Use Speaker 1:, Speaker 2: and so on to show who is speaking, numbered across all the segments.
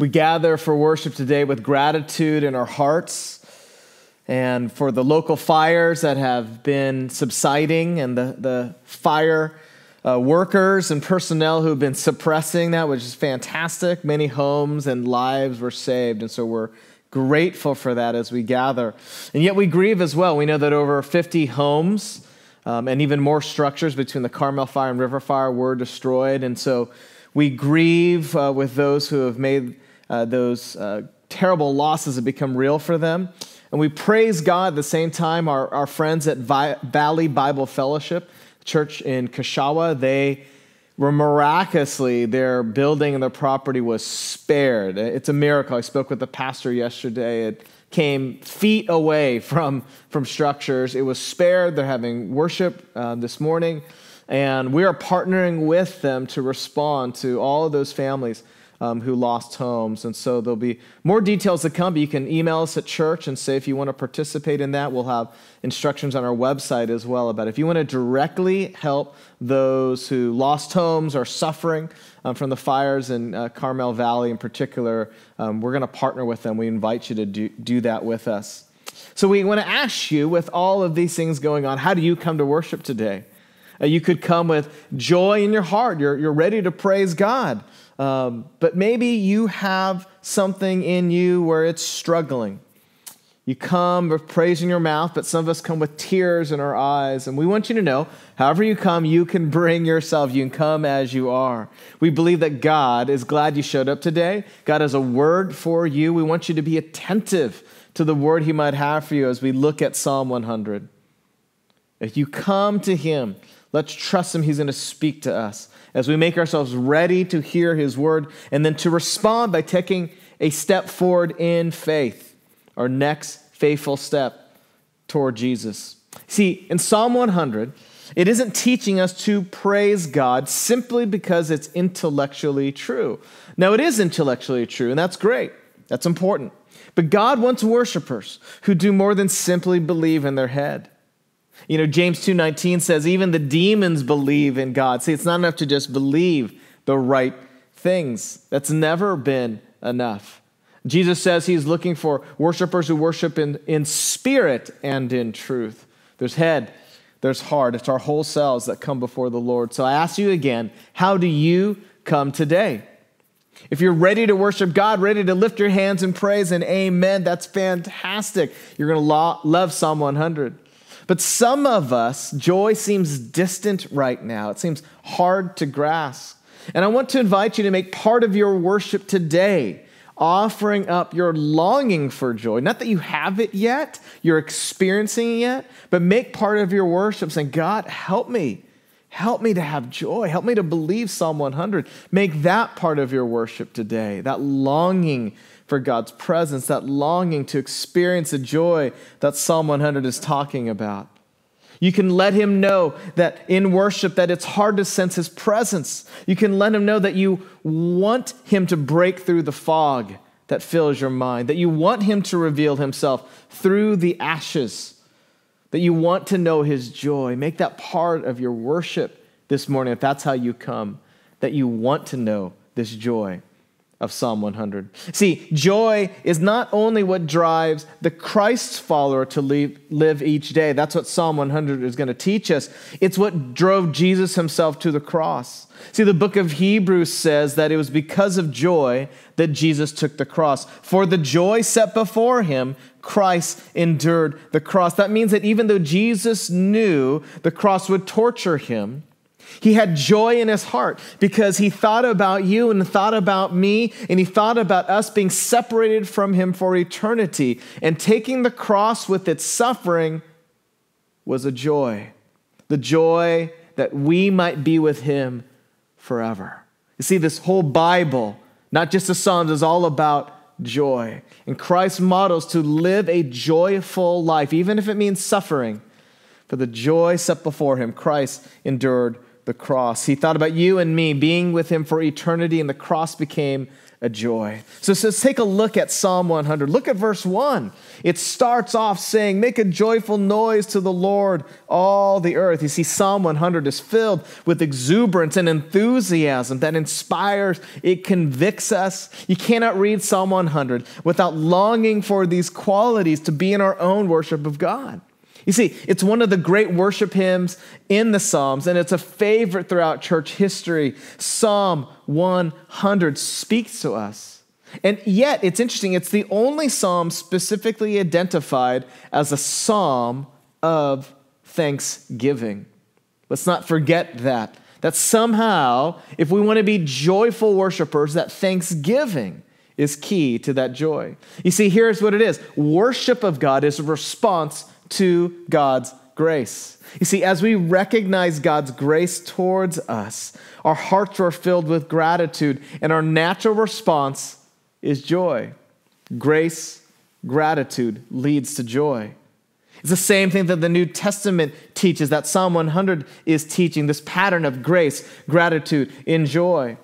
Speaker 1: We gather for worship today with gratitude in our hearts and for the local fires that have been subsiding and the, the fire uh, workers and personnel who have been suppressing that, which is fantastic. Many homes and lives were saved. And so we're grateful for that as we gather. And yet we grieve as well. We know that over 50 homes um, and even more structures between the Carmel fire and River fire were destroyed. And so we grieve uh, with those who have made uh, those uh, terrible losses have become real for them. And we praise God at the same time. Our, our friends at Vi- Valley Bible Fellowship, church in Cachagua, they were miraculously, their building and their property was spared. It's a miracle. I spoke with the pastor yesterday. It came feet away from, from structures. It was spared. They're having worship uh, this morning. And we are partnering with them to respond to all of those families um, who lost homes. And so there'll be more details to come, but you can email us at church and say if you want to participate in that. We'll have instructions on our website as well about if you want to directly help those who lost homes or suffering um, from the fires in uh, Carmel Valley in particular. Um, we're going to partner with them. We invite you to do, do that with us. So we want to ask you, with all of these things going on, how do you come to worship today? Uh, you could come with joy in your heart. You're, you're ready to praise God. Um, but maybe you have something in you where it's struggling. You come with praise in your mouth, but some of us come with tears in our eyes. And we want you to know however you come, you can bring yourself. You can come as you are. We believe that God is glad you showed up today. God has a word for you. We want you to be attentive to the word He might have for you as we look at Psalm 100. If you come to Him, let's trust Him. He's going to speak to us as we make ourselves ready to hear his word and then to respond by taking a step forward in faith, our next faithful step toward Jesus. See, in Psalm 100, it isn't teaching us to praise God simply because it's intellectually true. Now, it is intellectually true, and that's great. That's important. But God wants worshipers who do more than simply believe in their head. You know, James 2:19 says even the demons believe in God. See, it's not enough to just believe the right things. That's never been enough. Jesus says he's looking for worshipers who worship in, in spirit and in truth. There's head, there's heart. It's our whole selves that come before the Lord. So I ask you again, how do you come today? If you're ready to worship God, ready to lift your hands in praise and amen, that's fantastic. You're going to lo- love Psalm 100. But some of us, joy seems distant right now. It seems hard to grasp. And I want to invite you to make part of your worship today offering up your longing for joy. Not that you have it yet, you're experiencing it yet, but make part of your worship saying, God, help me. Help me to have joy. Help me to believe Psalm 100. Make that part of your worship today, that longing for God's presence, that longing to experience the joy that Psalm 100 is talking about. You can let him know that in worship that it's hard to sense his presence. You can let him know that you want him to break through the fog that fills your mind, that you want him to reveal himself through the ashes, that you want to know his joy. Make that part of your worship this morning if that's how you come, that you want to know this joy of Psalm 100. See, joy is not only what drives the Christ follower to live, live each day. That's what Psalm 100 is going to teach us. It's what drove Jesus himself to the cross. See, the book of Hebrews says that it was because of joy that Jesus took the cross. For the joy set before him, Christ endured the cross. That means that even though Jesus knew the cross would torture him, he had joy in his heart because he thought about you and thought about me, and he thought about us being separated from him for eternity. And taking the cross with its suffering was a joy the joy that we might be with him forever. You see, this whole Bible, not just the Psalms, is all about joy. And Christ models to live a joyful life, even if it means suffering. For the joy set before him, Christ endured the cross. He thought about you and me being with him for eternity, and the cross became a joy. So, so let's take a look at Psalm 100. Look at verse 1. It starts off saying, Make a joyful noise to the Lord, all the earth. You see, Psalm 100 is filled with exuberance and enthusiasm that inspires, it convicts us. You cannot read Psalm 100 without longing for these qualities to be in our own worship of God. You see, it's one of the great worship hymns in the Psalms, and it's a favorite throughout church history. Psalm 100 speaks to us. And yet, it's interesting, it's the only psalm specifically identified as a psalm of thanksgiving. Let's not forget that. That somehow, if we want to be joyful worshipers, that thanksgiving is key to that joy. You see, here's what it is worship of God is a response to God's grace. You see, as we recognize God's grace towards us, our hearts are filled with gratitude, and our natural response is joy. Grace, gratitude leads to joy. It's the same thing that the New Testament teaches, that Psalm 100 is teaching this pattern of grace, gratitude, and joy.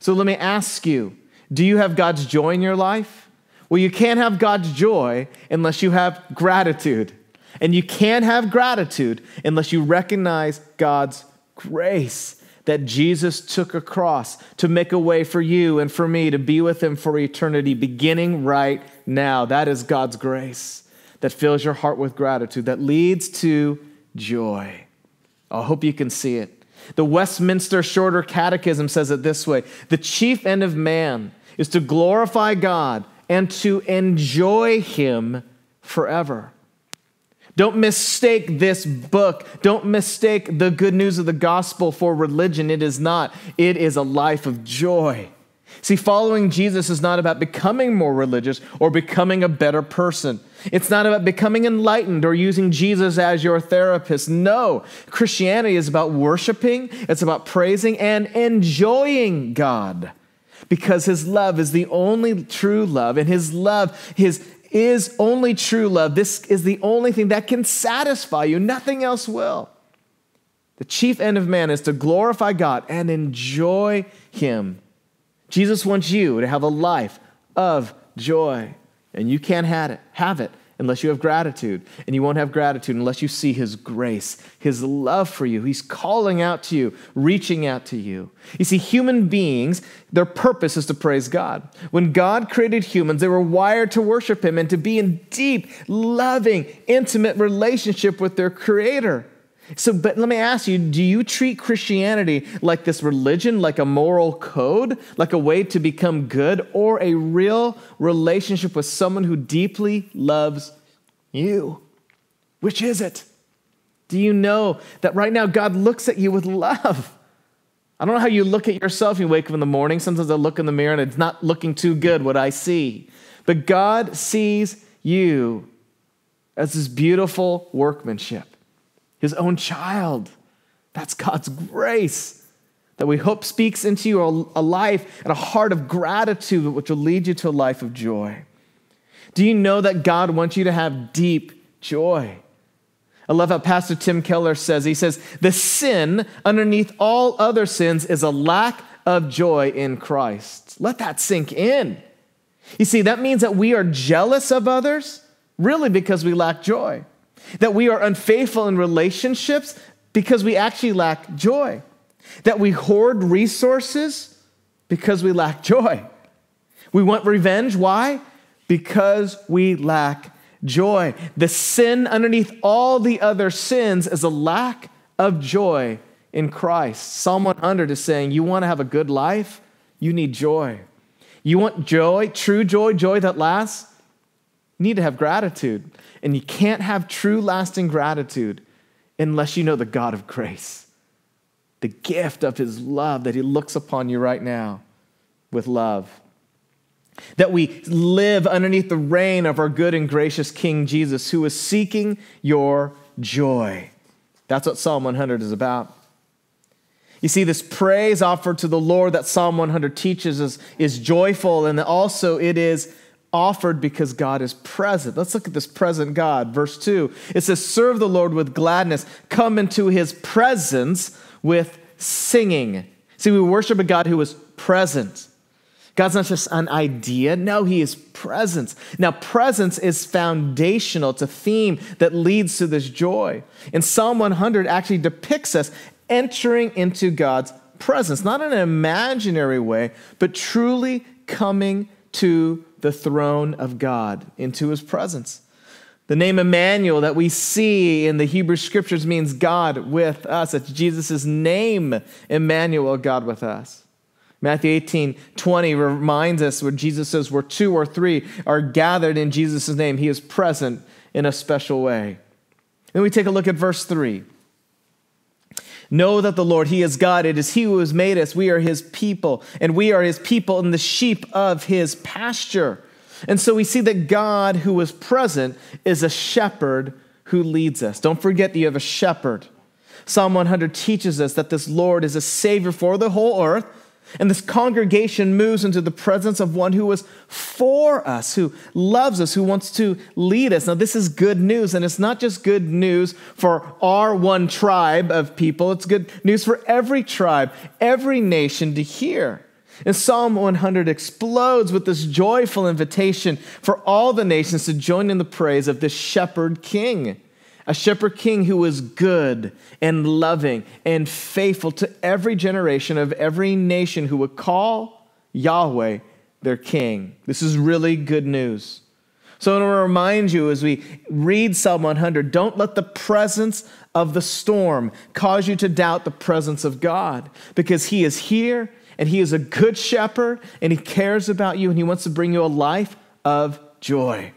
Speaker 1: So let me ask you do you have God's joy in your life? Well, you can't have God's joy unless you have gratitude. And you can't have gratitude unless you recognize God's grace that Jesus took a cross to make a way for you and for me to be with Him for eternity, beginning right now. That is God's grace that fills your heart with gratitude, that leads to joy. I hope you can see it. The Westminster Shorter Catechism says it this way The chief end of man is to glorify God and to enjoy Him forever. Don't mistake this book. Don't mistake the good news of the gospel for religion. It is not. It is a life of joy. See, following Jesus is not about becoming more religious or becoming a better person. It's not about becoming enlightened or using Jesus as your therapist. No, Christianity is about worshiping, it's about praising and enjoying God because his love is the only true love and his love his is only true love. This is the only thing that can satisfy you, nothing else will. The chief end of man is to glorify God and enjoy Him. Jesus wants you to have a life of joy, and you can't have it, have it unless you have gratitude. And you won't have gratitude unless you see His grace, His love for you. He's calling out to you, reaching out to you. You see, human beings, their purpose is to praise God. When God created humans, they were wired to worship Him and to be in deep, loving, intimate relationship with their Creator. So, but let me ask you do you treat Christianity like this religion, like a moral code, like a way to become good, or a real relationship with someone who deeply loves you? Which is it? Do you know that right now God looks at you with love? I don't know how you look at yourself. You wake up in the morning. Sometimes I look in the mirror and it's not looking too good what I see. But God sees you as this beautiful workmanship his own child. That's God's grace that we hope speaks into you a life and a heart of gratitude, which will lead you to a life of joy. Do you know that God wants you to have deep joy? I love how Pastor Tim Keller says, he says, the sin underneath all other sins is a lack of joy in Christ. Let that sink in. You see, that means that we are jealous of others, really because we lack joy that we are unfaithful in relationships because we actually lack joy, that we hoard resources because we lack joy. We want revenge. Why? Because we lack joy. The sin underneath all the other sins is a lack of joy in Christ. Psalm 100 is saying, You want to have a good life? You need joy. You want joy, true joy, joy that lasts? You need to have gratitude. And you can't have true, lasting gratitude unless you know the God of grace, the gift of his love that he looks upon you right now with love. That we live underneath the reign of our good and gracious King Jesus, who is seeking your joy. That's what Psalm 100 is about. You see, this praise offered to the Lord that Psalm 100 teaches us is joyful, and also it is offered because God is present. Let's look at this present God. Verse 2 it says, Serve the Lord with gladness, come into his presence with singing. See, we worship a God who is present. God's not just an idea. No, He is presence. Now, presence is foundational. It's a theme that leads to this joy. And Psalm 100 actually depicts us entering into God's presence, not in an imaginary way, but truly coming to the throne of God, into His presence. The name Emmanuel that we see in the Hebrew scriptures means God with us. It's Jesus' name, Emmanuel, God with us. Matthew 18, 20 reminds us where Jesus says, where two or three are gathered in Jesus' name, he is present in a special way. Then we take a look at verse 3. Know that the Lord, He is God. It is He who has made us. We are His people, and we are His people and the sheep of His pasture. And so we see that God, who is present, is a shepherd who leads us. Don't forget that you have a shepherd. Psalm 100 teaches us that this Lord is a Savior for the whole earth and this congregation moves into the presence of one who was for us, who loves us, who wants to lead us. Now, this is good news, and it's not just good news for our one tribe of people, it's good news for every tribe, every nation to hear. And Psalm 100 explodes with this joyful invitation for all the nations to join in the praise of this shepherd king a shepherd king who was good and loving and faithful to every generation of every nation who would call Yahweh their king. This is really good news. So I want to remind you as we read Psalm 100 don't let the presence of the storm cause you to doubt the presence of God because He is here and He is a good shepherd and He cares about you and He wants to bring you a life of joy.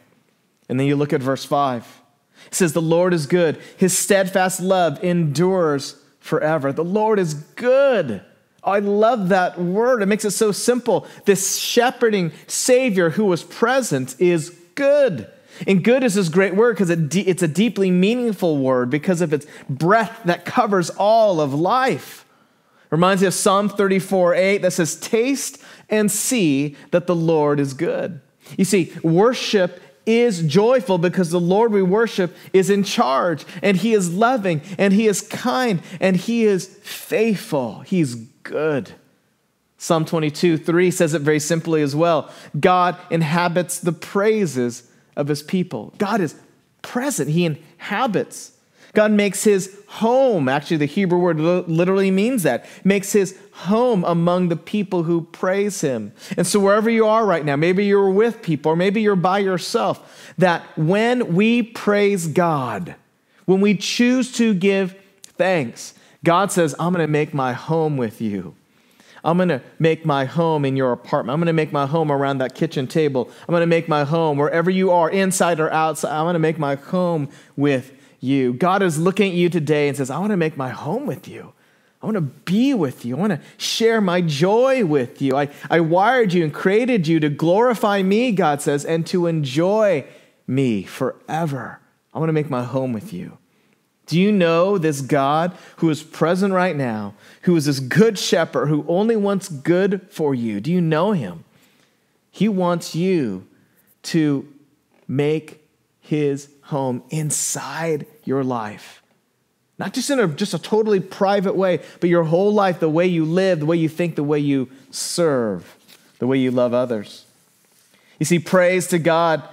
Speaker 1: And then you look at verse 5. It says, The Lord is good. His steadfast love endures forever. The Lord is good. I love that word. It makes it so simple. This shepherding Savior who was present is good. And good is this great word because it it's a deeply meaningful word because of its breadth that covers all of life. Reminds me of Psalm 34 8 that says, Taste and see that the Lord is good. You see, worship is joyful because the Lord we worship is in charge and he is loving and he is kind and he is faithful. He's good. Psalm 22 3 says it very simply as well God inhabits the praises of his people. God is present, he inhabits. God makes his home. Actually, the Hebrew word literally means that. Makes his home among the people who praise him. And so, wherever you are right now, maybe you're with people or maybe you're by yourself, that when we praise God, when we choose to give thanks, God says, I'm going to make my home with you. I'm going to make my home in your apartment. I'm going to make my home around that kitchen table. I'm going to make my home wherever you are, inside or outside. I'm going to make my home with you. God is looking at you today and says, I want to make my home with you. I want to be with you. I want to share my joy with you. I, I wired you and created you to glorify me, God says, and to enjoy me forever. I want to make my home with you. Do you know this God who is present right now, who is this good shepherd who only wants good for you? Do you know him? He wants you to make his home inside your life. Not just in a just a totally private way, but your whole life, the way you live, the way you think, the way you serve, the way you love others. You see, praise to God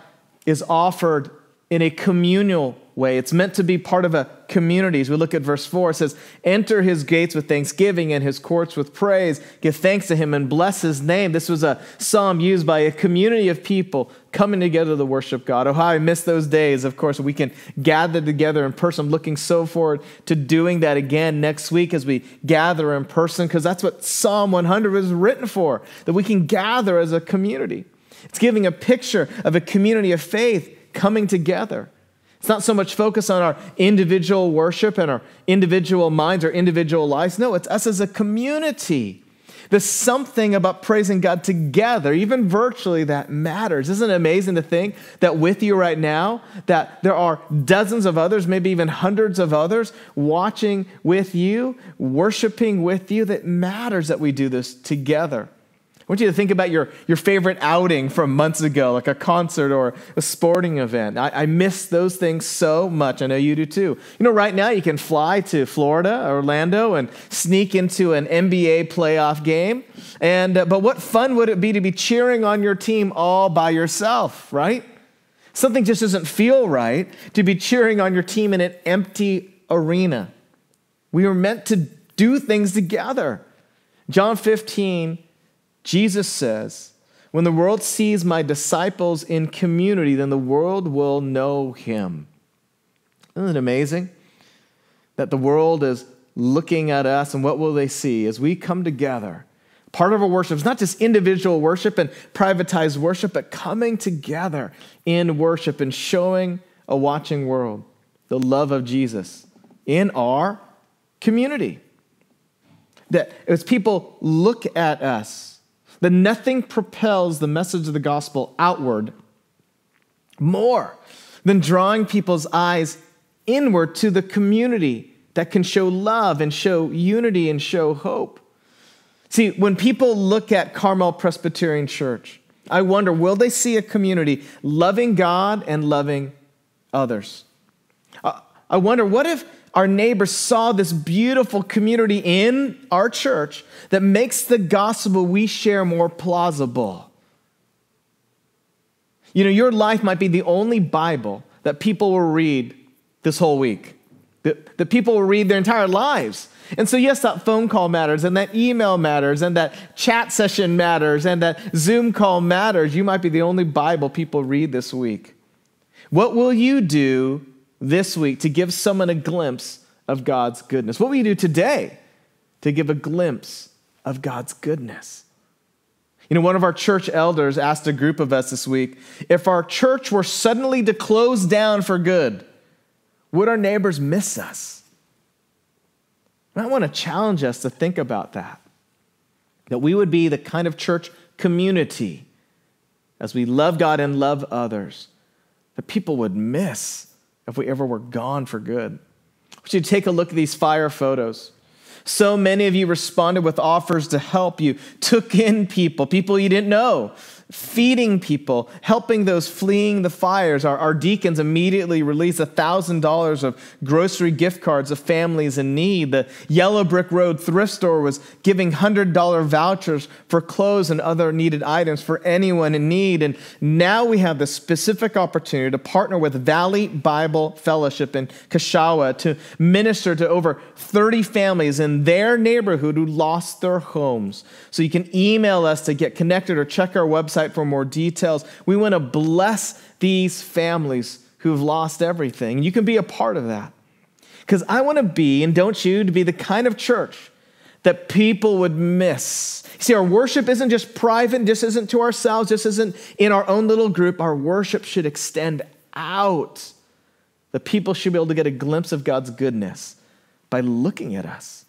Speaker 1: is offered in a communal way. It's meant to be part of a community. As we look at verse 4, it says, Enter his gates with thanksgiving and his courts with praise. Give thanks to him and bless his name. This was a psalm used by a community of people coming together to worship God. Oh, how I miss those days. Of course, we can gather together in person. I'm looking so forward to doing that again next week as we gather in person, because that's what Psalm 100 was written for, that we can gather as a community. It's giving a picture of a community of faith coming together. It's not so much focus on our individual worship and our individual minds or individual lives. No, it's us as a community. There's something about praising God together, even virtually, that matters. Isn't it amazing to think that with you right now, that there are dozens of others, maybe even hundreds of others watching with you, worshiping with you, that matters that we do this together. I want you to think about your, your favorite outing from months ago, like a concert or a sporting event. I, I miss those things so much. I know you do too. You know, right now you can fly to Florida, Orlando, and sneak into an NBA playoff game. And, uh, but what fun would it be to be cheering on your team all by yourself, right? Something just doesn't feel right to be cheering on your team in an empty arena. We were meant to do things together. John 15, Jesus says, When the world sees my disciples in community, then the world will know him. Isn't it amazing that the world is looking at us and what will they see as we come together? Part of our worship is not just individual worship and privatized worship, but coming together in worship and showing a watching world the love of Jesus in our community. That as people look at us, that nothing propels the message of the gospel outward more than drawing people's eyes inward to the community that can show love and show unity and show hope. See, when people look at Carmel Presbyterian Church, I wonder will they see a community loving God and loving others? Uh, I wonder what if our neighbors saw this beautiful community in our church that makes the gospel we share more plausible? You know, your life might be the only Bible that people will read this whole week, that, that people will read their entire lives. And so, yes, that phone call matters, and that email matters, and that chat session matters, and that Zoom call matters. You might be the only Bible people read this week. What will you do this week to give someone a glimpse of God's goodness? What will you do today to give a glimpse of God's goodness? You know, one of our church elders asked a group of us this week if our church were suddenly to close down for good, would our neighbors miss us? And I want to challenge us to think about that. That we would be the kind of church community as we love God and love others that people would miss if we ever were gone for good. Would you take a look at these fire photos? So many of you responded with offers to help you, took in people, people you didn't know, feeding people, helping those fleeing the fires. Our, our deacons immediately released $1,000 of grocery gift cards of families in need. The Yellow Brick Road thrift store was giving $100 vouchers for clothes and other needed items for anyone in need. And now we have the specific opportunity to partner with Valley Bible Fellowship in Cachagua to minister to over 30 families in their neighborhood who lost their homes. So you can email us to get connected or check our website website for more details. We want to bless these families who've lost everything. You can be a part of that. Because I want to be, and don't you, to be the kind of church that people would miss. See, our worship isn't just private, just isn't to ourselves, just isn't in our own little group. Our worship should extend out. The people should be able to get a glimpse of God's goodness by looking at us.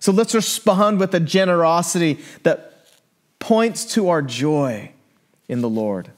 Speaker 1: So let's respond with a generosity that points to our joy in the Lord.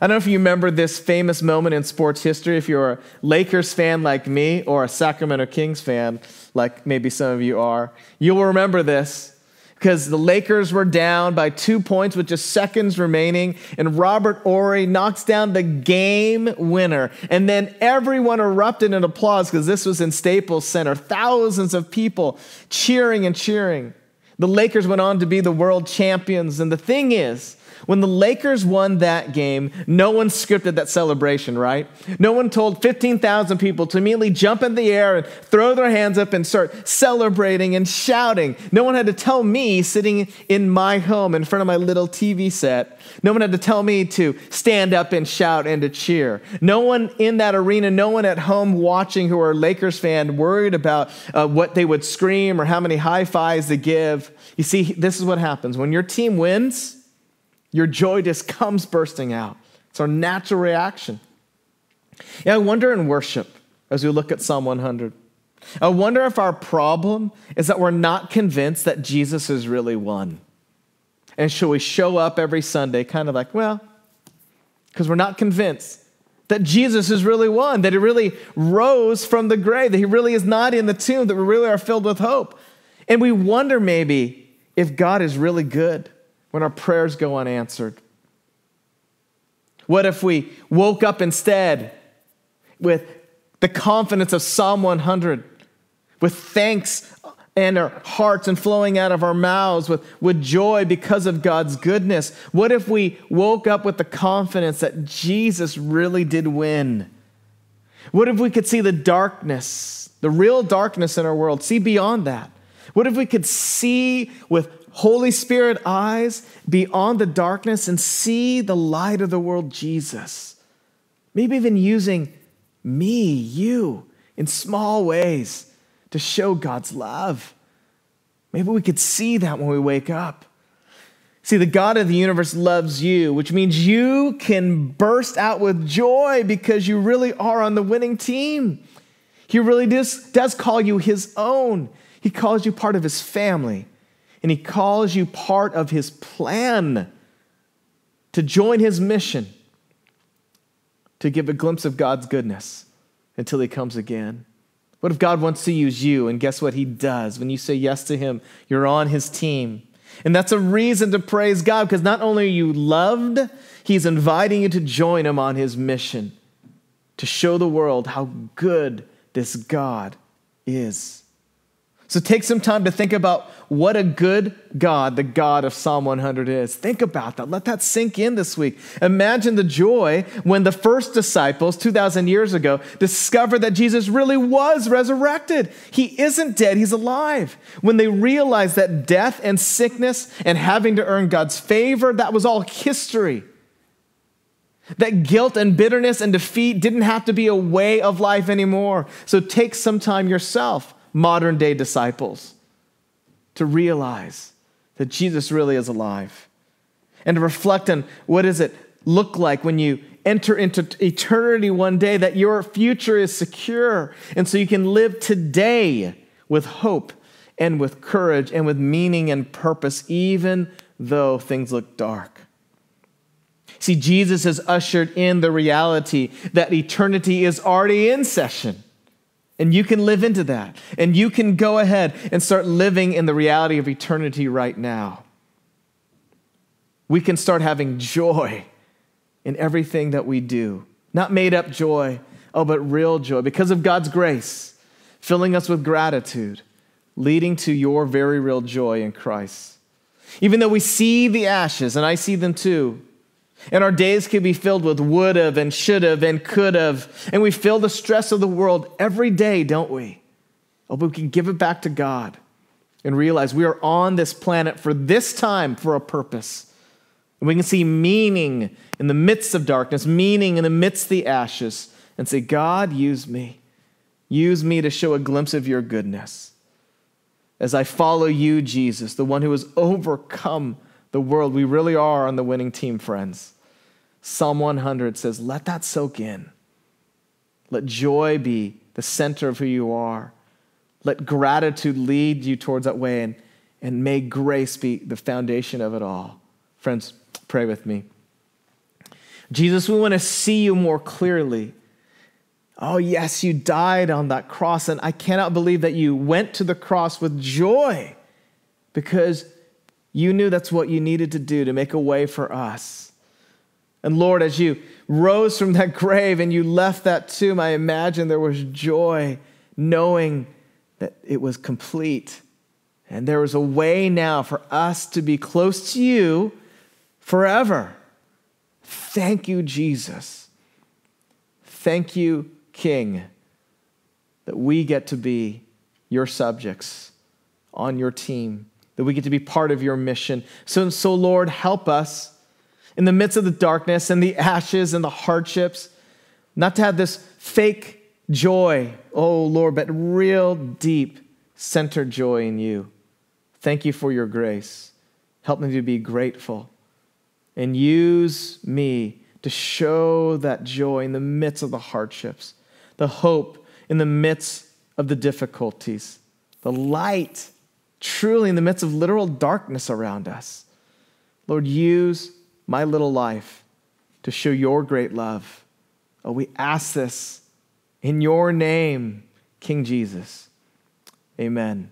Speaker 1: I don't know if you remember this famous moment in sports history, if you're a Lakers fan like me or a Sacramento Kings fan like maybe some of you are. You'll remember this because the Lakers were down by two points with just seconds remaining, and Robert Horry knocks down the game winner. And then everyone erupted in applause because this was in Staples Center. Thousands of people cheering and cheering. The Lakers went on to be the world champions. And the thing is, when the Lakers won that game, no one scripted that celebration, right? No one told 15,000 people to immediately jump in the air and throw their hands up and start celebrating and shouting. No one had to tell me sitting in my home in front of my little TV set. No one had to tell me to stand up and shout and to cheer. No one in that arena, no one at home watching who are Lakers fan worried about uh, what they would scream or how many high fives to give. You see, this is what happens. When your team wins, your joy just comes bursting out. It's our natural reaction. Yeah, I wonder in worship as we look at Psalm 100. I wonder if our problem is that we're not convinced that Jesus is really won. And should we show up every Sunday kind of like, well, because we're not convinced that Jesus is really won, that he really rose from the grave, that he really is not in the tomb, that we really are filled with hope. And we wonder maybe if God is really good when our prayers go unanswered? What if we woke up instead with the confidence of Psalm 100, with thanks in our hearts and flowing out of our mouths with, with joy because of God's goodness? What if we woke up with the confidence that Jesus really did win? What if we could see the darkness, the real darkness in our world, see beyond that? What if we could see with Holy Spirit eyes beyond the darkness and see the light of the world, Jesus? Maybe even using me, you, in small ways to show God's love. Maybe we could see that when we wake up. See, the God of the universe loves you, which means you can burst out with joy because you really are on the winning team. He really does, does call you his own. He calls you part of his family, and he calls you part of his plan to join his mission to give a glimpse of God's goodness until he comes again. What if God wants to use you? And guess what he does? When you say yes to him, you're on his team. And that's a reason to praise God because not only are you loved, he's inviting you to join him on his mission to show the world how good this God is. So take some time to think about what a good God the God of Psalm 100 is. Think about that. Let that sink in this week. Imagine the joy when the first disciples 2,000 years ago discovered that Jesus really was resurrected. He isn't dead, he's alive. When they realized that death and sickness and having to earn God's favor, that was all history. That guilt and bitterness and defeat didn't have to be a way of life anymore. So take some time yourself modern day disciples to realize that Jesus really is alive and to reflect on what does it look like when you enter into eternity one day that your future is secure and so you can live today with hope and with courage and with meaning and purpose even though things look dark. See, Jesus has ushered in the reality that eternity is already in session. And you can live into that. And you can go ahead and start living in the reality of eternity right now. We can start having joy in everything that we do. Not made up joy, oh, but real joy because of God's grace, filling us with gratitude, leading to your very real joy in Christ. Even though we see the ashes, and I see them too, and our days can be filled with would have and should have and could have. And we feel the stress of the world every day, don't we? Oh, but we can give it back to God and realize we are on this planet for this time for a purpose. And we can see meaning in the midst of darkness, meaning in the midst the ashes, and say, God, use me. Use me to show a glimpse of your goodness. As I follow you, Jesus, the one who has overcome the world, we really are on the winning team, friends. Psalm 100 says, Let that soak in. Let joy be the center of who you are. Let gratitude lead you towards that way, and, and may grace be the foundation of it all. Friends, pray with me. Jesus, we want to see you more clearly. Oh, yes, you died on that cross, and I cannot believe that you went to the cross with joy because you knew that's what you needed to do to make a way for us. And Lord, as you rose from that grave and you left that tomb, I imagine there was joy knowing that it was complete. And there was a way now for us to be close to you forever. Thank you, Jesus. Thank you, King, that we get to be your subjects on your team that we get to be part of your mission. So, so, Lord, help us in the midst of the darkness and the ashes and the hardships, not to have this fake joy, oh Lord, but real deep, centered joy in you. Thank you for your grace. Help me to be grateful and use me to show that joy in the midst of the hardships, the hope in the midst of the difficulties, the light truly in the midst of literal darkness around us. Lord, use my little life to show your great love. Oh, we ask this in your name, King Jesus. Amen.